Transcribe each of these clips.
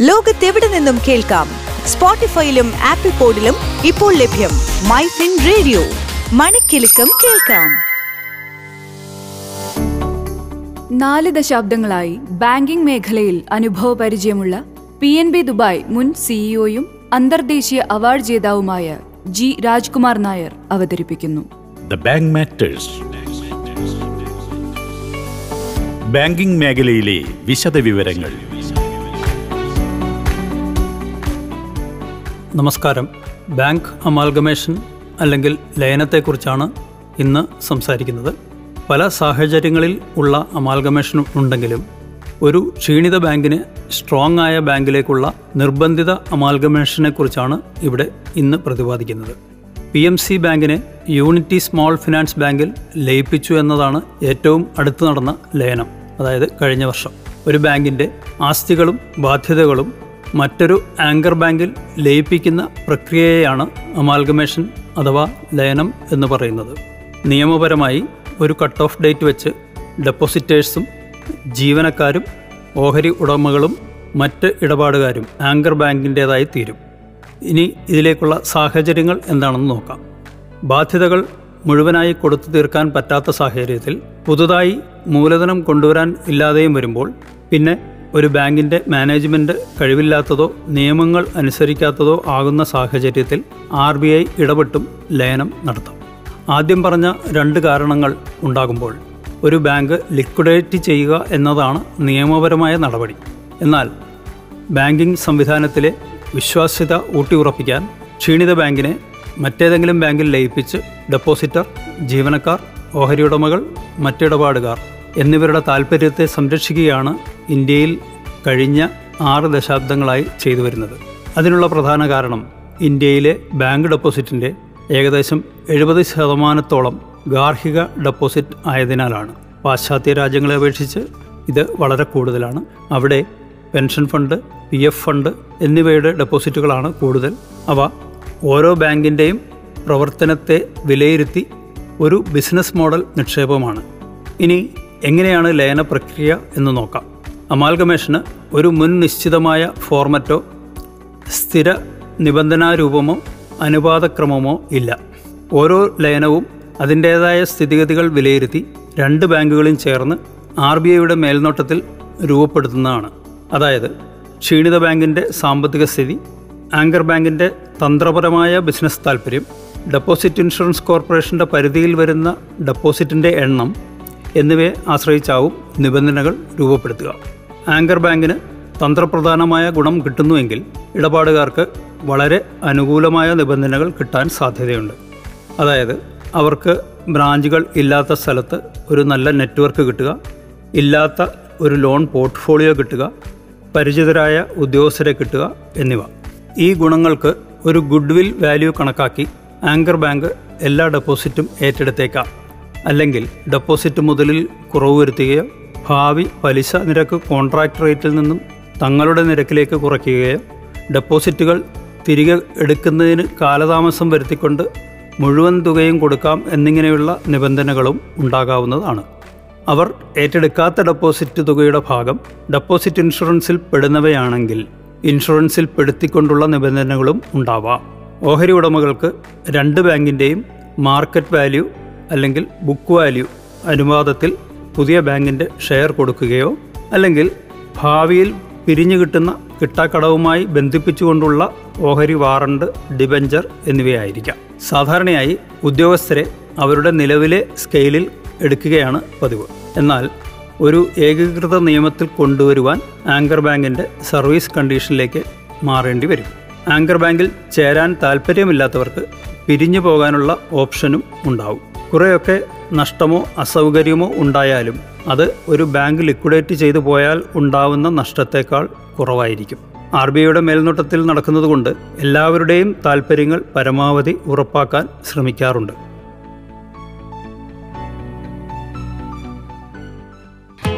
ലോകത്തെവിടെ നിന്നും കേൾക്കാം? സ്പോട്ടിഫൈയിലും ആപ്പിൾ പോഡിലും ഇപ്പോൾ ലഭ്യം മൈ ഫിൻ റേഡിയോ. മണിക്കെലക്കം കേൾക്കാം. നാല് ദശാബ്ദങ്ങളായി ബാങ്കിംഗ് മേഖലയിൽ അനുഭവപരിചയമുള്ള പി എൻ ബി ദുബായ് മുൻ സിഇഒയും അന്തർദേശീയ അവാർഡ് ജേതാവുമായ ജി രാജ്കുമാർ നായർ അവതരിപ്പിക്കുന്നു. ദ ബാങ്ക് മാറ്റേഴ്സ് ബാങ്കിംഗ് മേഖലയിലെ വിശദവിവരങ്ങൾ. നമസ്കാരം. ബാങ്ക് അമാൽഗമേഷൻ അല്ലെങ്കിൽ ലയനത്തെക്കുറിച്ചാണ് ഇന്ന് സംസാരിക്കുന്നത്. പല സാഹചര്യങ്ങളിൽ ഉള്ള അമാൽഗമേഷൻ ഉണ്ടെങ്കിലും ഒരു ക്ഷീണിത ബാങ്കിന് സ്ട്രോങ് ആയ ബാങ്കിലേക്കുള്ള നിർബന്ധിത അമാൽഗമേഷനെക്കുറിച്ചാണ് ഇവിടെ ഇന്ന് പ്രതിപാദിക്കുന്നത്. പി എം സി ബാങ്കിനെ യൂണിറ്റി സ്മോൾ ഫിനാൻസ് ബാങ്കിൽ ലയിപ്പിച്ചു എന്നതാണ് ഏറ്റവും അടുത്ത് നടന്ന ലയനം. അതായത് കഴിഞ്ഞ വർഷം. ഒരു ബാങ്കിന്റെ ആസ്തികളും ബാധ്യതകളും മറ്റൊരു ആങ്കർ ബാങ്കിൽ ലയിപ്പിക്കുന്ന പ്രക്രിയയെയാണ് അമാൽഗമേഷൻ അഥവാ ലയനം എന്ന് പറയുന്നത്. നിയമപരമായി ഒരു കട്ട് ഓഫ് ഡേറ്റ് വെച്ച് ഡെപ്പോസിറ്റേഴ്സും ജീവനക്കാരും ഓഹരി ഉടമകളും മറ്റ് ഇടപാടുകാരും ആങ്കർ ബാങ്കിന്റേതായി തീരും. ഇനി ഇതിലേക്കുള്ള സാഹചര്യങ്ങൾ എന്താണെന്ന് നോക്കാം. ബാധ്യതകൾ മുഴുവനായി കൊടുത്തു തീർക്കാൻ പറ്റാത്ത സാഹചര്യത്തിൽ പുതുതായി മൂലധനം കൊണ്ടുവരാൻ ഇല്ലാതെയും വരുമ്പോൾ പിന്നെ ഒരു ബാങ്കിന്റെ മാനേജ്മെന്റ് കഴിവില്ലാത്തതോ നിയമങ്ങൾ അനുസരിക്കാത്തതോ ആകുന്ന സാഹചര്യത്തിൽ ആർ ബി ഐ ഇടപെട്ടും ലയനം നടത്തും. ആദ്യം പറഞ്ഞ രണ്ട് കാരണങ്ങൾ ഉണ്ടാകുമ്പോൾ ഒരു ബാങ്ക് ലിക്വിഡേറ്റ് ചെയ്യുക എന്നതാണ് നിയമപരമായ നടപടി. എന്നാൽ ബാങ്കിംഗ് സംവിധാനത്തിലെ വിശ്വാസ്യത ഊട്ടിയുറപ്പിക്കാൻ ക്ഷീണിത ബാങ്കിനെ മറ്റേതെങ്കിലും ബാങ്കിൽ ലയിപ്പിച്ച് ഡെപ്പോസിറ്റർ ജീവനക്കാർ ഓഹരി ഉടമകൾ മറ്റിടപാടുകാർ എന്നിവരുടെ താൽപ്പര്യത്തെ സംരക്ഷിക്കുകയാണ് ഇന്ത്യയിൽ കഴിഞ്ഞ ആറ് ദശാബ്ദങ്ങളായി ചെയ്തു വരുന്നത്. അതിനുള്ള പ്രധാന കാരണം ഇന്ത്യയിലെ ബാങ്ക് ഡെപ്പോസിറ്റിന്റെ ഏകദേശം എഴുപത് ശതമാനത്തോളം ഗാർഹിക ഡെപ്പോസിറ്റ് ആയതിനാലാണ്. പാശ്ചാത്യ രാജ്യങ്ങളെ അപേക്ഷിച്ച് ഇത് വളരെ കൂടുതലാണ്. അവിടെ pension fund P F fund എന്നിവയുടെ ഡെപ്പോസിറ്റുകളാണ് കൂടുതൽ. അവ ഓരോ ബാങ്കിന്റെയും പ്രവർത്തനത്തെ വിലയിരുത്തി ഒരു ബിസിനസ് മോഡൽ നിക്ഷേപമാണ്. ഇനി എങ്ങനെയാണ് ലയന പ്രക്രിയ എന്ന് നോക്കാം. അമാൽഗമേഷന് ഒരു മുൻ നിശ്ചിതമായ ഫോർമറ്റോ സ്ഥിര നിബന്ധനാരൂപമോ അനുപാതക്രമമോ ഇല്ല. ഓരോ ലയനവും അതിന്റേതായ സ്ഥിതിഗതികൾ വിലയിരുത്തി രണ്ട് ബാങ്കുകളും ചേർന്ന് ആർ ബി ഐയുടെ മേൽനോട്ടത്തിൽ രൂപപ്പെടുത്തുന്നതാണ്. അതായത് ക്ഷീണിത ബാങ്കിന്റെ സാമ്പത്തിക സ്ഥിതി ആങ്കർ ബാങ്കിന്റെ തന്ത്രപരമായ ബിസിനസ് താൽപ്പര്യം ഡെപ്പോസിറ്റ് ഇൻഷുറൻസ് കോർപ്പറേഷന്റെ പരിധിയിൽ വരുന്ന ഡെപ്പോസിറ്റിന്റെ എണ്ണം എന്നിവയെ ആശ്രയിച്ചാവും നിബന്ധനകൾ രൂപപ്പെടുത്തുക. ആങ്കർ ബാങ്കിന് തന്ത്രപ്രധാനമായ ഗുണം കിട്ടുന്നുവെങ്കിൽ ഇടപാടുകാർക്ക് വളരെ അനുകൂലമായ നിബന്ധനകൾ കിട്ടാൻ സാധ്യതയുണ്ട്. അതായത് അവർക്ക് ബ്രാഞ്ചുകൾ ഇല്ലാത്ത സ്ഥലത്ത് ഒരു നല്ല നെറ്റ്വർക്ക് കിട്ടുക ഇല്ലാത്ത ഒരു ലോൺ പോർട്ട്ഫോളിയോ കിട്ടുക പരിചിതരായ ഉദ്യോഗസ്ഥരെ കിട്ടുക എന്നിവ. ഈ ഗുണങ്ങൾക്ക് ഒരു ഗുഡ്വിൽ വാല്യൂ കണക്കാക്കി ആങ്കർ ബാങ്ക് എല്ലാ ഡെപ്പോസിറ്റും ഏറ്റെടുത്തേക്കാം. അല്ലെങ്കിൽ ഡെപ്പോസിറ്റ് മുതലിൽ കുറവ് വരുത്തുകയോ ഭാവി പലിശ നിരക്ക് കോൺട്രാക്ട് റേറ്റിൽ നിന്നും തങ്ങളുടെ നിരക്കിലേക്ക് കുറയ്ക്കുകയോ ഡെപ്പോസിറ്റുകൾ തിരികെ എടുക്കുന്നതിന് കാലതാമസം വരുത്തിക്കൊണ്ട് മുഴുവൻ തുകയും കൊടുക്കാം എന്നിങ്ങനെയുള്ള നിബന്ധനകളും ഉണ്ടാകാവുന്നതാണ്. അവർ ഏറ്റെടുക്കാത്ത ഡെപ്പോസിറ്റ് തുകയുടെ ഭാഗം ഡെപ്പോസിറ്റ് ഇൻഷുറൻസിൽ പെടുന്നവയാണെങ്കിൽ ഇൻഷുറൻസിൽ പെടുത്തിക്കൊണ്ടുള്ള നിബന്ധനകളും ഉണ്ടാവാം. ഓഹരി ഉടമകൾക്ക് രണ്ട് ബാങ്കിന്റെയും മാർക്കറ്റ് വാല്യൂ അല്ലെങ്കിൽ ബുക്ക് വാല്യൂ അനുപാതത്തിൽ പുതിയ ബാങ്കിന്റെ ഷെയർ കൊടുക്കുകയോ അല്ലെങ്കിൽ ഭാവിയിൽ പിരിഞ്ഞു കിട്ടുന്ന കിട്ടാക്കടവുമായി ബന്ധിപ്പിച്ചുകൊണ്ടുള്ള ഓഹരി വാറണ്ട് ഡിബഞ്ചർ എന്നിവയായിരിക്കാം. സാധാരണയായി ഉദ്യോഗസ്ഥരെ അവരുടെ നിലവിലെ സ്കെയിലിൽ എടുക്കുകയാണ് പതിവ്. എന്നാൽ ഒരു ഏകീകൃത നിയമത്തിൽ കൊണ്ടുവരുവാൻ ആങ്കർ ബാങ്കിന്റെ സർവീസ് കണ്ടീഷനിലേക്ക് മാറേണ്ടി വരും. ആങ്കർ ബാങ്കിൽ ചേരാൻ താല്പര്യമില്ലാത്തവർക്ക് പിരിഞ്ഞു പോകാനുള്ള ഓപ്ഷനും ഉണ്ടാവും. കുറേയൊക്കെ നഷ്ടമോ അസൗകര്യമോ ഉണ്ടായാലും അത് ഒരു ബാങ്ക് ലിക്വിഡേറ്റ് ചെയ്തു പോയാൽ ഉണ്ടാവുന്ന നഷ്ടത്തേക്കാൾ കുറവായിരിക്കും. ആർ ബി ഐയുടെ മേൽനോട്ടത്തിൽ നടക്കുന്നതുകൊണ്ട് എല്ലാവരുടെയും താല്പര്യങ്ങൾ പരമാവധി ഉറപ്പാക്കാൻ ശ്രമിക്കാറുണ്ട്.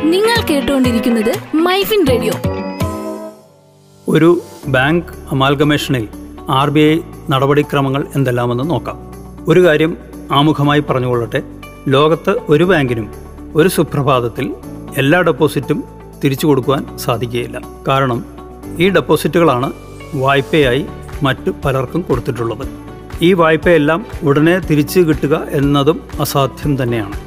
നിങ്ങൾ കേട്ടുകൊണ്ടിരിക്കുന്നത് മൈഫിൻ റേഡിയോ. ഒരു ബാങ്ക് അമാൽഗമേഷനിൽ ആർ ബി ഐ നടപടിക്രമങ്ങൾ എന്തെല്ലാമെന്ന് നോക്കാം. ഒരു കാര്യം ആമുഖമായി പറഞ്ഞുകൊള്ളട്ടെ ലോകത്ത് ഒരു ബാങ്കിനും ഒരു സുപ്രഭാതത്തിൽ എല്ലാ ഡെപ്പോസിറ്റും തിരിച്ചു കൊടുക്കുവാൻ സാധിക്കുകയില്ല. കാരണം ഈ ഡെപ്പോസിറ്റുകളാണ് വായ്പയായി മറ്റു പലർക്കും കൊടുത്തിട്ടുള്ളത്. ഈ വായ്പയെല്ലാം ഉടനെ തിരിച്ചു കിട്ടുക എന്നതും അസാധ്യം തന്നെയാണ്.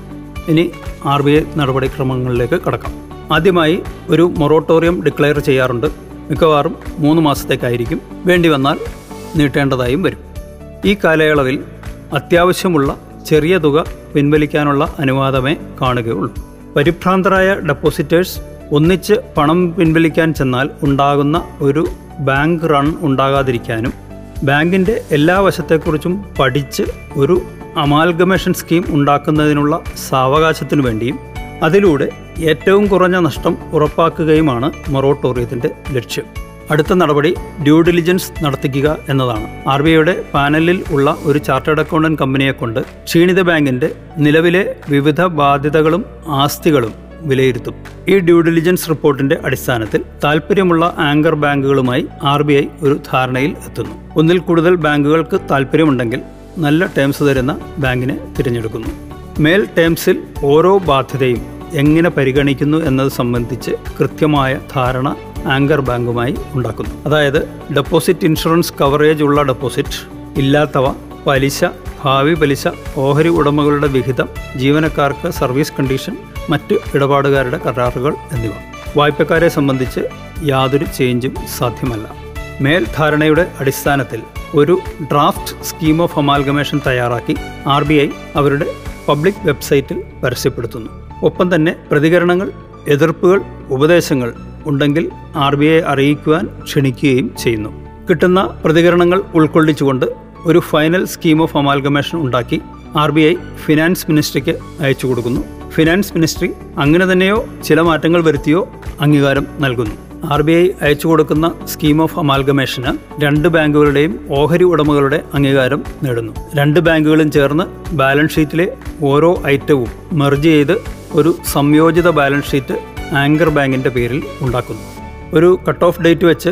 ഇനി ആർ ബി ഐ നടപടിക്രമങ്ങളിലേക്ക് കടക്കാം. ആദ്യമായി ഒരു മൊറോട്ടോറിയം ഡിക്ലെയർ ചെയ്യാറുണ്ട്. മിക്കവാറും മൂന്ന് മാസത്തേക്കായിരിക്കും. വേണ്ടി വന്നാൽ നീട്ടേണ്ടതായും വരും. ഈ കാലയളവിൽ അത്യാവശ്യമുള്ള ചെറിയ തുക പിൻവലിക്കാനുള്ള അനുവാദമേ കാണുകയുള്ളൂ. പരിഭ്രാന്തരായ ഡെപ്പോസിറ്റേഴ്സ് ഒന്നിച്ച് പണം പിൻവലിക്കാൻ ചെന്നാൽ ഉണ്ടാകുന്ന ഒരു ബാങ്ക് റൺ ഉണ്ടാകാതിരിക്കാനും ബാങ്കിന്റെ എല്ലാ വശത്തെക്കുറിച്ചും പഠിച്ച് ഒരു അമാൽഗമേഷൻ സ്കീം ഉണ്ടാക്കുന്നതിനുള്ള സാവകാശത്തിനു വേണ്ടിയും അതിലൂടെ ഏറ്റവും കുറഞ്ഞ നഷ്ടം ഉറപ്പാക്കുകയുമാണ് മൊറോട്ടോറിയത്തിന്റെ ലക്ഷ്യം. അടുത്ത നടപടി ഡ്യൂ ഡിലിജൻസ് നടത്തിക്കുക എന്നതാണ്. ആർ ബി ഐയുടെ പാനലിൽ ഉള്ള ഒരു ചാർട്ടേഡ് അക്കൗണ്ടന്റ് കമ്പനിയെക്കൊണ്ട് ക്ഷീണിത ബാങ്കിന്റെ നിലവിലെ വിവിധ ബാധ്യതകളും ആസ്തികളും വിലയിരുത്തും. ഈ ഡ്യൂ ഡിലിജൻസ് റിപ്പോർട്ടിന്റെ അടിസ്ഥാനത്തിൽ താൽപ്പര്യമുള്ള ആങ്കർ ബാങ്കുകളുമായി ആർ ബി ഐ ഒരു ധാരണയിൽ എത്തുന്നു. ഒന്നിൽ കൂടുതൽ ബാങ്കുകൾക്ക് താൽപ്പര്യമുണ്ടെങ്കിൽ നല്ല ടേംസ് തരുന്ന ബാങ്കിനെ തിരഞ്ഞെടുക്കുന്നു. മേൽ ടേംസിൽ ഓരോ ബാധ്യതയും എങ്ങനെ പരിഗണിക്കുന്നു എന്നത് സംബന്ധിച്ച് കൃത്യമായ ധാരണ ആങ്കർ ബാങ്കുമായി ഉണ്ടാക്കുന്നു. അതായത് ഡെപ്പോസിറ്റ് ഇൻഷുറൻസ് കവറേജ് ഉള്ള ഡെപ്പോസിറ്റ് ഇല്ലാത്തവ പലിശ ഭാവി പലിശ ഓഹരി ഉടമകളുടെ വിഹിതം ജീവനക്കാർക്ക് സർവീസ് കണ്ടീഷൻ മറ്റ് ഇടപാടുകാരുടെ കരാറുകൾ എന്നിവ. വായ്പക്കാരെ സംബന്ധിച്ച് യാതൊരു ചേഞ്ചും സാധ്യമല്ല. മേൽധാരണയുടെ അടിസ്ഥാനത്തിൽ ഒരു ഡ്രാഫ്റ്റ് സ്കീം ഓഫ് അമാൽഗമേഷൻ തയ്യാറാക്കി ആർ ബി ഐ അവരുടെ പബ്ലിക് വെബ്സൈറ്റിൽ പരസ്യപ്പെടുത്തുന്നു. ഒപ്പം തന്നെ പ്രതികരണങ്ങൾ എതിർപ്പുകൾ ഉപദേശങ്ങൾ ഉണ്ടെങ്കിൽ ആർ ബി ഐ അറിയിക്കുവാൻ ക്ഷണിക്കുകയും ചെയ്യുന്നു. കിട്ടുന്ന പ്രതികരണങ്ങൾ ഉൾക്കൊള്ളിച്ചുകൊണ്ട് ഒരു ഫൈനൽ സ്കീം ഓഫ് അമാൽഗമേഷൻ ഉണ്ടാക്കി ആർ ബി ഐ ഫിനാൻസ് മിനിസ്ട്രിക്ക് അയച്ചു കൊടുക്കുന്നു. ഫിനാൻസ് മിനിസ്ട്രി അങ്ങനെ തന്നെയോ ചില മാറ്റങ്ങൾ വരുത്തിയോ അംഗീകാരം നൽകുന്നു. ആർ ബി ഐ അയച്ചു കൊടുക്കുന്ന സ്കീം ഓഫ് അമാൽഗമേഷന് രണ്ട് ബാങ്കുകളുടെയും ഓഹരി ഉടമകളുടെ അംഗീകാരം നേടുന്നു. രണ്ട് ബാങ്കുകളും ചേർന്ന് ബാലൻസ് ഷീറ്റിലെ ഓരോ ഐറ്റവും മെർജ് ചെയ്ത് ഒരു സംയോജിത ബാലൻസ് ഷീറ്റ് ആങ്കർ ബാങ്കിന്റെ പേരിൽ ഉണ്ടാക്കുന്നു. ഒരു കട്ട് ഓഫ് ഡേറ്റ് വെച്ച്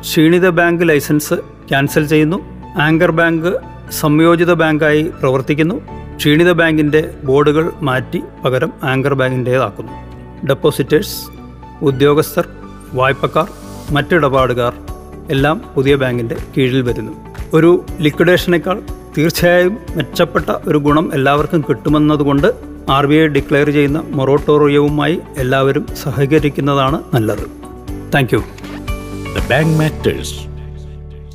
ക്ഷീണിത ബാങ്ക് ലൈസൻസ് ക്യാൻസൽ ചെയ്യുന്നു. ആങ്കർ ബാങ്ക് സംയോജിത ബാങ്കായി പ്രവർത്തിക്കുന്നു. ക്ഷീണിത ബാങ്കിന്റെ ബോർഡുകൾ മാറ്റി പകരം ആങ്കർ ബാങ്കിന്റേതാക്കുന്നു ഡെപ്പോസിറ്റേഴ്സ് ഉദ്യോഗസ്ഥർ വായ്പക്കാർ മറ്റിടപാടുകാർ എല്ലാം പുതിയ ബാങ്കിന്റെ കീഴിൽ വരുന്നു. ഒരു ലിക്വിഡേഷനേക്കാൾ തീർച്ചയായും മെച്ചപ്പെട്ട ഒരു ഗുണം എല്ലാവർക്കും കിട്ടുമെന്നതുകൊണ്ട് ആർ ബി ഐ ഡിക്ലെയർ ചെയ്യുന്ന മൊറോട്ടോറിയവുമായി എല്ലാവരും സഹകരിക്കുന്നതാണ് നല്ലത്. Thank you The Bank Matters.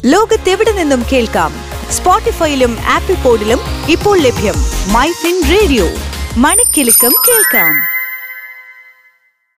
ലോകത്തെവിടെ നിന്നും കേൾക്കാം? സ്പോട്ടിഫൈയിലും ആപ്പിൾ പോഡിലും ഇപ്പോൾ ലഭ്യം മൈ ഫിൻ റേഡിയോ. മണിക്കെലക്കം കേൾക്കാം.